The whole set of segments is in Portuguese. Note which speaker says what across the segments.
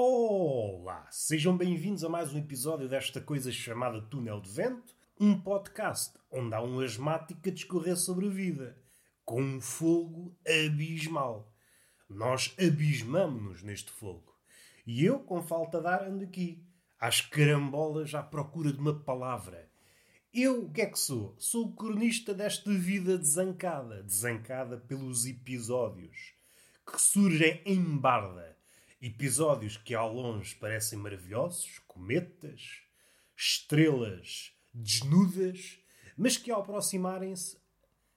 Speaker 1: Olá! Sejam bem-vindos a mais um episódio desta coisa chamada Túnel de Vento, um podcast onde há um asmático a discorrer sobre a vida, com um fogo abismal. Nós abismamos-nos neste fogo. E eu, com falta de ar, ando aqui, às carambolas à procura de uma palavra. Eu, o que é que sou? Sou o cronista desta vida desancada, desancada pelos episódios que surgem em barda. Episódios que ao longe parecem maravilhosos, cometas, estrelas desnudas, mas que ao aproximarem-se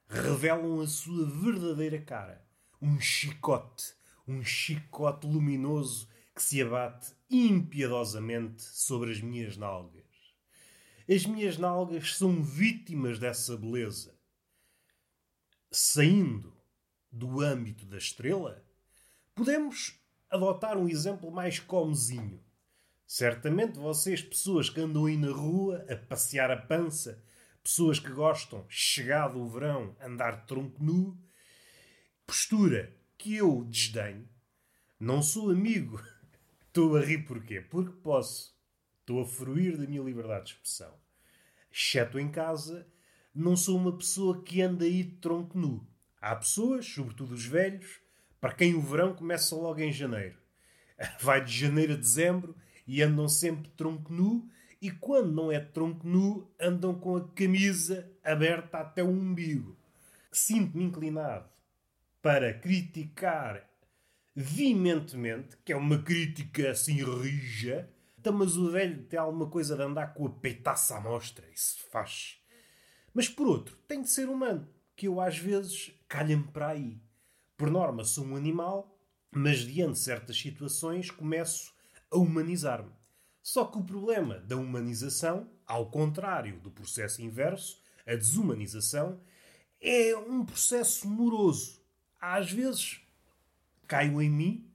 Speaker 1: revelam a sua verdadeira cara. Um chicote, um chicote luminoso que se abate impiedosamente sobre as minhas nalgas. As minhas nalgas são vítimas dessa beleza. Saindo do âmbito da estrela, podemos adotar um exemplo mais comezinho. Certamente vocês, pessoas que andam aí na rua a passear a pança, pessoas que gostam, chegado o verão, andar tronco nu, postura que eu desdenho, não sou amigo. Estou a rir porquê? Porque posso. Estou a fruir da minha liberdade de expressão. Exceto em casa, não sou uma pessoa que anda aí de tronco nu. Há pessoas, sobretudo os velhos, para quem o verão começa logo em janeiro. Vai de janeiro a dezembro e andam sempre tronco nu, e quando não é tronco nu, andam com a camisa aberta até o umbigo. Sinto-me inclinado para criticar veementemente, que é uma crítica assim rija, então, mas o velho tem alguma coisa de andar com a peitaça à mostra, isso faz. Mas por outro, tem de ser humano, que eu às vezes calha-me para aí. Por norma, sou um animal, mas diante de certas situações começo a humanizar-me. Só que o problema da humanização, ao contrário do processo inverso, a desumanização, é um processo moroso. Às vezes caio em mim,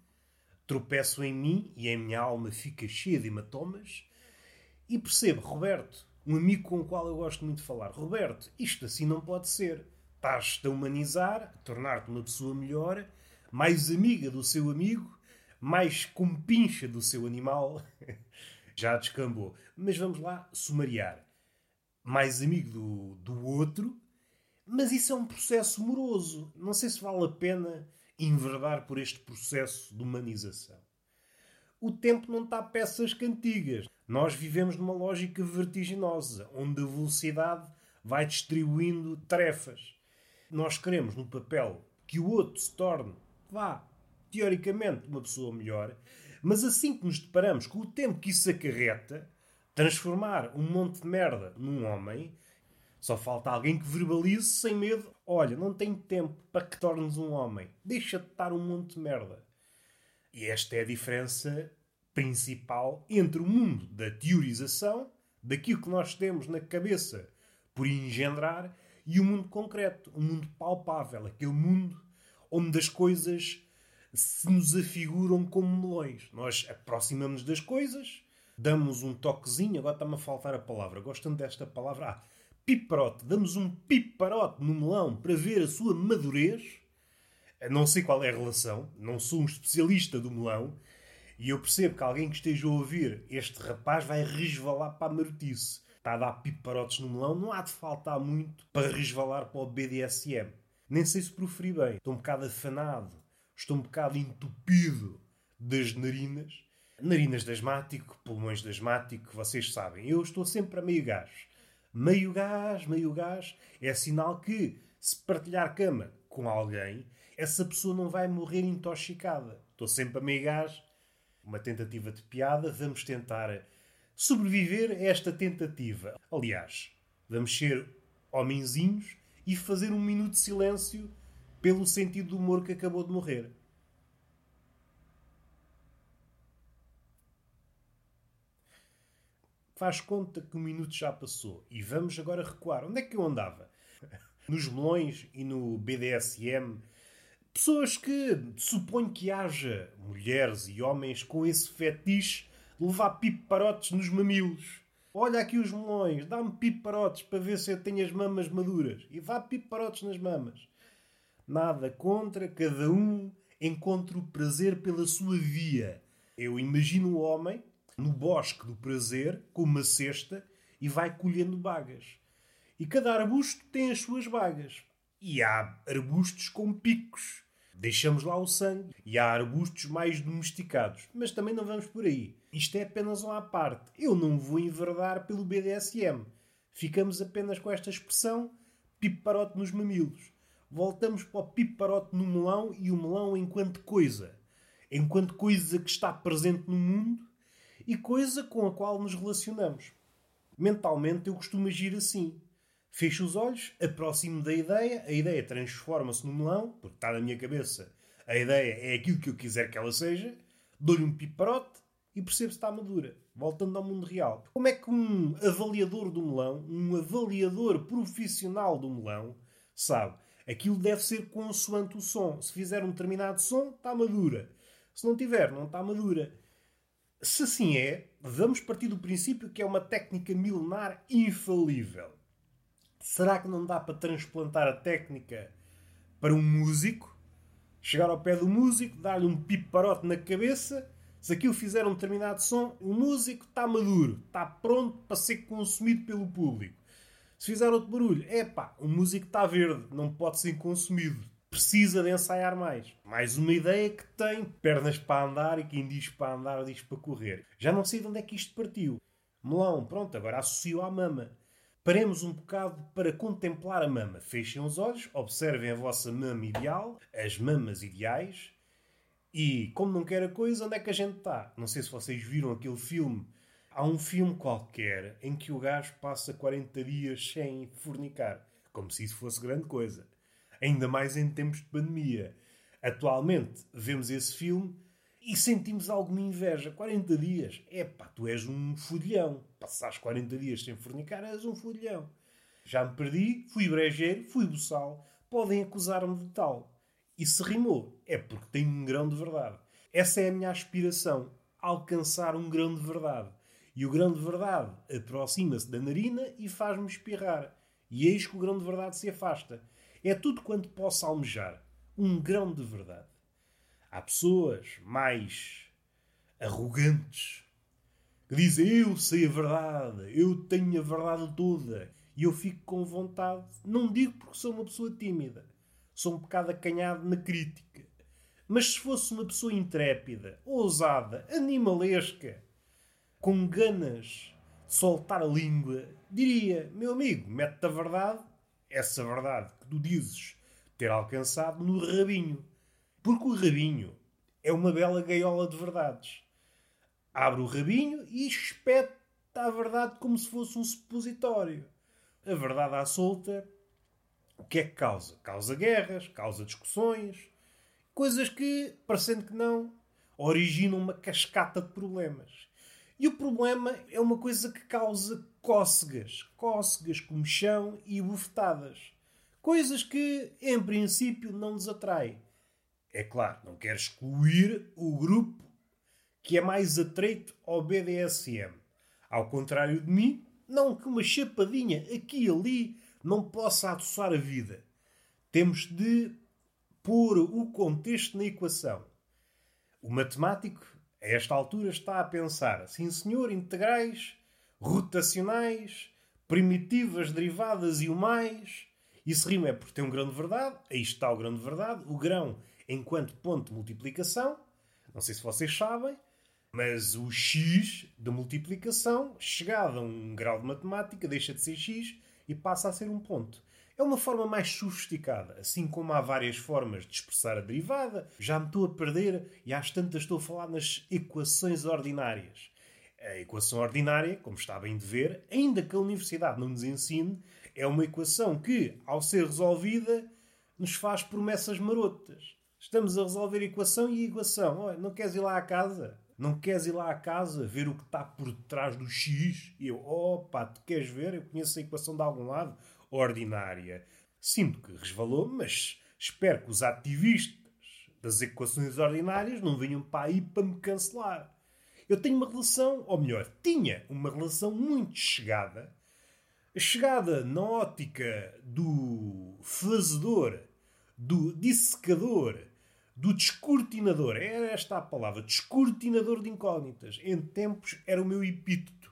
Speaker 1: tropeço em mim e a minha alma fica cheia de hematomas e percebo, Roberto, um amigo com o qual eu gosto muito de falar, Roberto, isto assim não pode ser estás-te a humanizar, a tornar-te uma pessoa melhor, mais amiga do seu amigo, mais compincha do seu animal. Já descambou. Mas vamos lá sumariar. Mais amigo do, do outro, mas isso é um processo moroso. Não sei se vale a pena enverdar por este processo de humanização. O tempo não está peças cantigas. Nós vivemos numa lógica vertiginosa, onde a velocidade vai distribuindo tarefas. Nós queremos no papel que o outro se torne, vá, teoricamente, uma pessoa melhor, mas assim que nos deparamos com o tempo que isso acarreta, transformar um monte de merda num homem, só falta alguém que verbalize sem medo: olha, não tenho tempo para que tornes um homem, deixa de estar um monte de merda. E esta é a diferença principal entre o mundo da teorização, daquilo que nós temos na cabeça por engendrar, e o mundo concreto, o mundo palpável, aquele mundo onde as coisas se nos afiguram como melões. Nós aproximamos das coisas, damos um toquezinho, agora está-me a faltar a palavra, gostam desta palavra? Ah, piparote, damos um piparote no melão para ver a sua madurez. Não sei qual é a relação, não sou um especialista do melão, e eu percebo que alguém que esteja a ouvir este rapaz vai resvalar para a marotice está a dar piparotes no melão, não há de faltar muito para resvalar para o BDSM. Nem sei se proferi bem. Estou um bocado afanado. Estou um bocado entupido das narinas. Narinas de asmático, pulmões de asmático, vocês sabem. Eu estou sempre a meio gás. Meio gás, meio gás. É sinal que, se partilhar cama com alguém, essa pessoa não vai morrer intoxicada. Estou sempre a meio gás. Uma tentativa de piada. Vamos tentar sobreviver a esta tentativa. Aliás, vamos ser homenzinhos e fazer um minuto de silêncio pelo sentido do humor que acabou de morrer. Faz conta que o um minuto já passou e vamos agora recuar. Onde é que eu andava? Nos melões e no BDSM. Pessoas que suponho que haja mulheres e homens com esse fetiche levar piparotes nos mamilos. Olha aqui os melões, dá-me piparotes para ver se eu tenho as mamas maduras. E vá piparotes nas mamas. Nada contra, cada um encontra o prazer pela sua via. Eu imagino o homem no bosque do prazer com uma cesta e vai colhendo bagas. E cada arbusto tem as suas bagas. E há arbustos com picos. Deixamos lá o sangue. E há arbustos mais domesticados. Mas também não vamos por aí. Isto é apenas uma parte. Eu não vou enverdar pelo BDSM. Ficamos apenas com esta expressão piparote nos mamilos. Voltamos para o piparote no melão e o melão enquanto coisa. Enquanto coisa que está presente no mundo e coisa com a qual nos relacionamos. Mentalmente eu costumo agir assim. Fecho os olhos, aproximo da ideia, a ideia transforma-se no melão, porque está na minha cabeça. A ideia é aquilo que eu quiser que ela seja, dou-lhe um piparote e percebo se está madura. Voltando ao mundo real. Como é que um avaliador do melão, um avaliador profissional do melão, sabe? Aquilo deve ser consoante o som. Se fizer um determinado som, está madura. Se não tiver, não está madura. Se assim é, vamos partir do princípio que é uma técnica milenar infalível. Será que não dá para transplantar a técnica para um músico? Chegar ao pé do músico, dar-lhe um piparote na cabeça. Se aquilo fizer um determinado som, o músico está maduro, está pronto para ser consumido pelo público. Se fizer outro barulho, é pá, o músico está verde, não pode ser consumido precisa de ensaiar mais. Mais uma ideia que tem pernas para andar e quem diz para andar diz para correr. Já não sei de onde é que isto partiu. Melão, pronto, agora associo à mama. Paremos um bocado para contemplar a mama. Fechem os olhos, observem a vossa mama ideal, as mamas ideais. E, como não quer a coisa, onde é que a gente está? Não sei se vocês viram aquele filme. Há um filme qualquer em que o gajo passa 40 dias sem fornicar. Como se isso fosse grande coisa ainda mais em tempos de pandemia. Atualmente vemos esse filme e sentimos alguma inveja. 40 dias, epá, tu és um fudilhão. Passares 40 dias sem fornicar, és um fudilhão. Já me perdi, fui brejeiro, fui boçal, podem acusar-me de tal. E se rimou, é porque tem um grão de verdade. Essa é a minha aspiração, alcançar um grão de verdade. E o grão de verdade aproxima-se da narina e faz-me espirrar. E eis que o grão de verdade se afasta. É tudo quanto posso almejar. Um grão de verdade. Há pessoas mais arrogantes que dizem eu sei a verdade, eu tenho a verdade toda e eu fico com vontade. Não digo porque sou uma pessoa tímida, sou um bocado acanhado na crítica. Mas se fosse uma pessoa intrépida, ousada, animalesca, com ganas de soltar a língua, diria: meu amigo, mete-te a verdade essa verdade que tu dizes ter alcançado no rabinho. Porque o rabinho é uma bela gaiola de verdades. Abre o rabinho e espeta a verdade como se fosse um supositório. A verdade à solta, o que é que causa? Causa guerras, causa discussões, coisas que, parecendo que não, originam uma cascata de problemas. E o problema é uma coisa que causa cócegas, cócegas, comichão e bufetadas. Coisas que, em princípio, não nos atraem. É claro, não quero excluir o grupo que é mais atreito ao BDSM. Ao contrário de mim, não que uma chapadinha aqui e ali não possa adoçar a vida. Temos de pôr o contexto na equação. O matemático, a esta altura, está a pensar: sim, senhor, integrais rotacionais, primitivas, derivadas e o mais. Isso rima é porque tem um grão de verdade. Aí está o grão de verdade. O grão enquanto ponto de multiplicação. Não sei se vocês sabem, mas o x de multiplicação, chegado a um grau de matemática, deixa de ser x e passa a ser um ponto. É uma forma mais sofisticada, assim como há várias formas de expressar a derivada. Já me estou a perder e às tantas estou a falar nas equações ordinárias. A equação ordinária, como está bem de ver, ainda que a universidade não nos ensine, é uma equação que, ao ser resolvida, nos faz promessas marotas. Estamos a resolver a equação e a equação. Olha, não queres ir lá à casa? Não queres ir lá à casa ver o que está por trás do X? E eu, opa, tu queres ver? Eu conheço a equação de algum lado. Ordinária. Sinto que resvalou, mas espero que os ativistas das equações ordinárias não venham para aí para me cancelar. Eu tenho uma relação, ou melhor, tinha uma relação muito chegada, chegada na ótica do fazedor, do dissecador, do descortinador. Era esta a palavra, descortinador de incógnitas. Em tempos era o meu epíteto.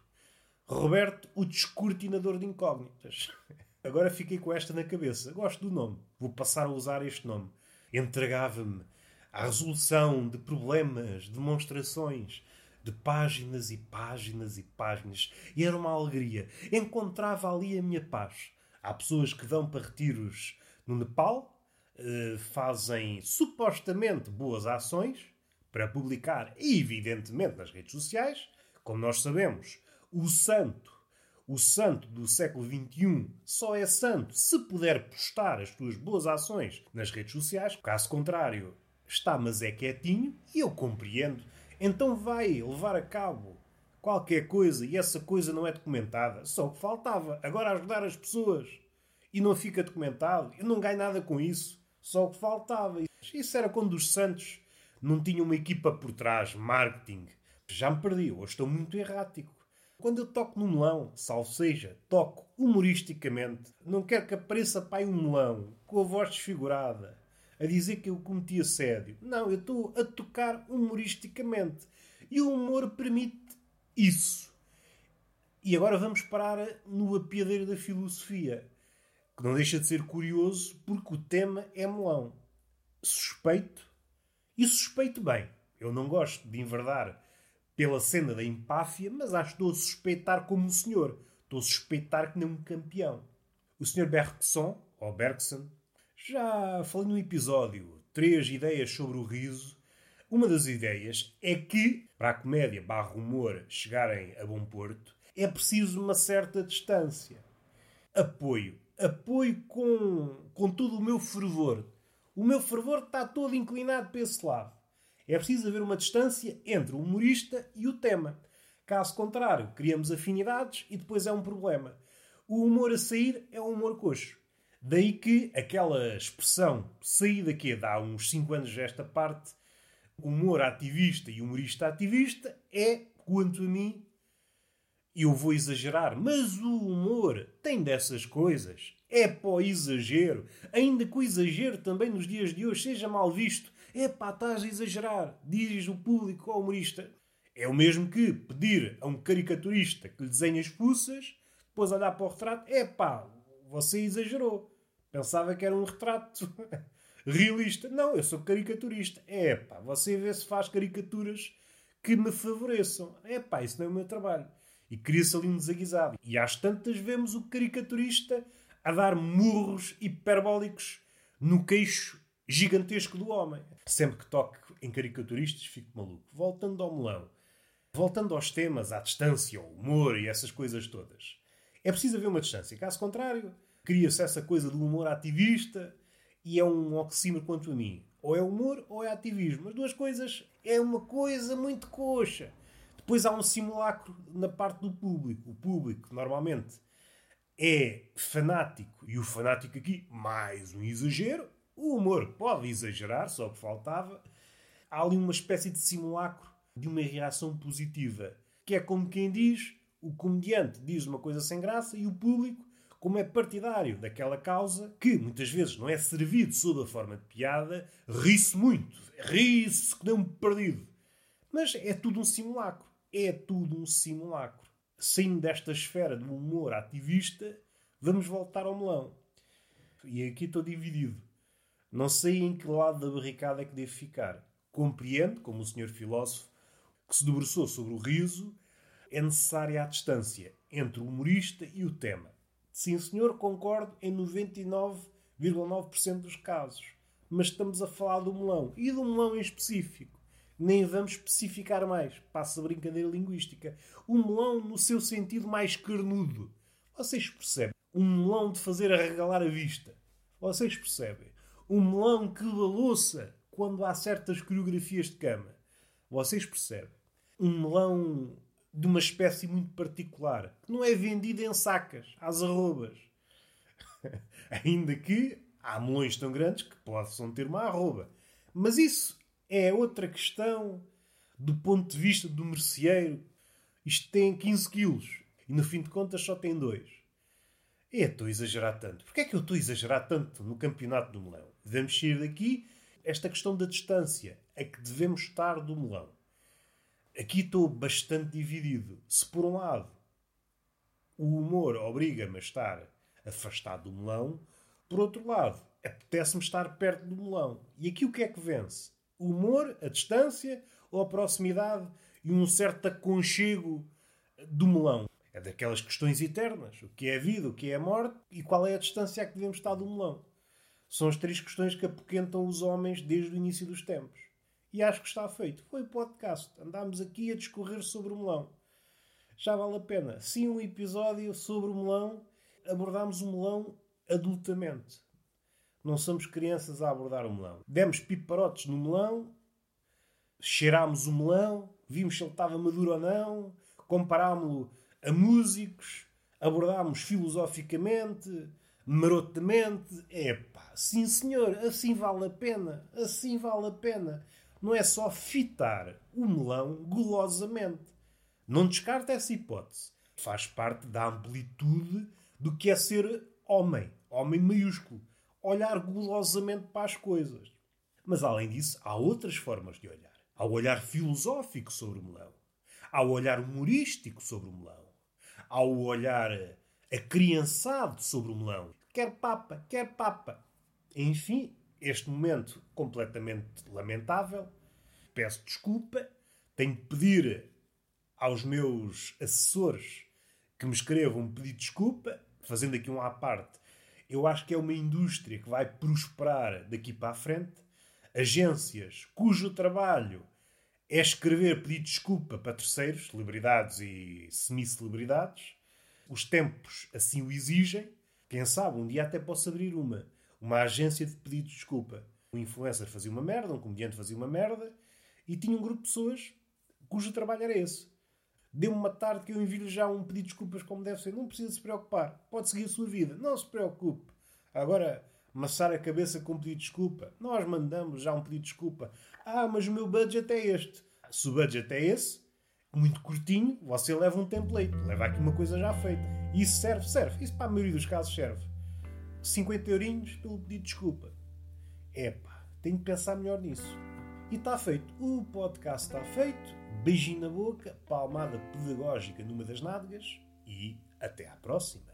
Speaker 1: Roberto, o descortinador de incógnitas. Agora fiquei com esta na cabeça. Gosto do nome. Vou passar a usar este nome. Entregava-me à resolução de problemas, demonstrações, de páginas e páginas e páginas. E era uma alegria. Encontrava ali a minha paz. Há pessoas que vão para retiros no Nepal, eh, fazem supostamente boas ações para publicar, evidentemente, nas redes sociais. Como nós sabemos, o santo, o santo do século XXI, só é santo se puder postar as suas boas ações nas redes sociais. Caso contrário, está mas é quietinho e eu compreendo. Então vai levar a cabo qualquer coisa e essa coisa não é documentada. Só o que faltava. Agora ajudar as pessoas e não fica documentado. Eu não ganho nada com isso. Só o que faltava. Isso era quando os Santos não tinham uma equipa por trás, marketing. Já me perdi, hoje estou muito errático. Quando eu toco no melão, salvo seja, toco humoristicamente, não quero que apareça pai um melão, com a voz desfigurada, a dizer que eu cometi assédio. Não, eu estou a tocar humoristicamente. E o humor permite isso. E agora vamos parar no apiadeiro da filosofia que não deixa de ser curioso porque o tema é melão. Suspeito, e suspeito bem. Eu não gosto de enverdar pela cena da empáfia, mas acho que estou a suspeitar como o senhor. Estou a suspeitar que nem um campeão. O senhor Bergson, ou Bergson, já falei num episódio três ideias sobre o riso. Uma das ideias é que, para a comédia barra humor chegarem a bom porto, é preciso uma certa distância. Apoio apoio com, com todo o meu fervor. O meu fervor está todo inclinado para esse lado. É preciso haver uma distância entre o humorista e o tema. Caso contrário, criamos afinidades e depois é um problema. O humor a sair é um humor coxo. Daí que aquela expressão sair daqui dá uns 5 anos desta parte, humor ativista e humorista ativista é, quanto a mim, eu vou exagerar, mas o humor tem dessas coisas. É o exagero. Ainda que o exagero também nos dias de hoje seja mal visto. É pá, estás a exagerar, diz o público ao humorista. É o mesmo que pedir a um caricaturista que lhe desenhe as fuças, depois olhar para o retrato, é pá, você exagerou. Pensava que era um retrato realista. Não, eu sou caricaturista. É pá, você vê se faz caricaturas que me favoreçam. É pá, isso não é o meu trabalho. E cria-se ali um desaguisado. E às tantas vemos o caricaturista a dar murros hiperbólicos no queixo gigantesco do homem. Sempre que toque em caricaturistas fico maluco. Voltando ao melão. Voltando aos temas, à distância, ao humor e essas coisas todas. É preciso haver uma distância. Caso contrário, cria-se essa coisa do humor ativista e é um oxímoro quanto a mim. Ou é humor ou é ativismo. As duas coisas é uma coisa muito coxa. Depois há um simulacro na parte do público. O público, normalmente, é fanático. E o fanático aqui, mais um exagero. O humor pode exagerar, só que faltava. Há ali uma espécie de simulacro de uma reação positiva. Que é como quem diz, o comediante diz uma coisa sem graça e o público, como é partidário daquela causa, que muitas vezes não é servido sob a forma de piada, ri-se muito. Ri-se que nem um perdido. Mas é tudo um simulacro é tudo um simulacro. Saindo desta esfera do humor ativista, vamos voltar ao melão. E aqui estou dividido. Não sei em que lado da barricada é que devo ficar. Compreendo, como o senhor filósofo que se debruçou sobre o riso, é necessária a distância entre o humorista e o tema. Sim, senhor, concordo em 99,9% dos casos. Mas estamos a falar do melão. E do melão em específico nem vamos especificar mais. Passa a brincadeira linguística. O melão no seu sentido mais carnudo. Vocês percebem? Um melão de fazer arregalar a vista. Vocês percebem? Um melão que balouça quando há certas coreografias de cama. Vocês percebem? Um melão de uma espécie muito particular, que não é vendido em sacas, às arrobas. Ainda que há melões tão grandes que possam ter uma arroba. Mas isso é outra questão do ponto de vista do merceeiro. Isto tem 15 quilos e no fim de contas só tem 2. É, estou a exagerar tanto. Porquê é que eu estou a exagerar tanto no campeonato do melão? Vamos sair daqui esta questão da distância a que devemos estar do melão. Aqui estou bastante dividido. Se por um lado o humor obriga-me a estar afastado do melão, por outro lado, apetece-me estar perto do melão. E aqui o que é que vence? Humor, a distância ou a proximidade e um certo aconchego do melão? É daquelas questões eternas. O que é a vida, o que é a morte e qual é a distância a que devemos estar do melão. São as três questões que apoquentam os homens desde o início dos tempos. E acho que está feito. Foi podcast. Andámos aqui a discorrer sobre o melão. Já vale a pena. Sim, um episódio sobre o melão. Abordámos o melão adultamente. Não somos crianças a abordar o melão. Demos piparotes no melão, cheirámos o melão, vimos se ele estava maduro ou não, comparámo-lo a músicos, abordámos filosoficamente, marotamente. Epá, sim senhor, assim vale a pena, assim vale a pena. Não é só fitar o melão golosamente. Não descarta essa hipótese. Faz parte da amplitude do que é ser homem, homem maiúsculo, olhar golosamente para as coisas. Mas além disso, há outras formas de olhar. Há o olhar filosófico sobre o melão. Há o olhar humorístico sobre o melão. Há o olhar acriançado sobre o melão. Quer papa, quer papa. Enfim, este momento completamente lamentável. Peço desculpa. Tenho de pedir aos meus assessores que me escrevam um pedido de desculpa fazendo aqui um à parte, eu acho que é uma indústria que vai prosperar daqui para a frente. Agências cujo trabalho é escrever pedido de desculpa para terceiros, celebridades e semi-celebridades. Os tempos assim o exigem. Quem sabe, um dia até posso abrir uma. Uma agência de pedidos de desculpa. Um influencer fazia uma merda, um comediante fazia uma merda e tinha um grupo de pessoas cujo trabalho era esse. Dê-me uma tarde que eu envio já um pedido de desculpas como deve ser. Não precisa se preocupar. Pode seguir a sua vida. Não se preocupe. Agora, amassar a cabeça com um pedido de desculpa. Nós mandamos já um pedido de desculpa. Ah, mas o meu budget é este. Se o budget é esse, muito curtinho, você leva um template. Leva aqui uma coisa já feita. Isso serve? Serve. Isso para a maioria dos casos serve. 50 eurinhos pelo pedido de desculpa. Epá, tenho de pensar melhor nisso. E está feito. O podcast está feito beijinho na boca, palmada pedagógica numa das nádegas e até à próxima.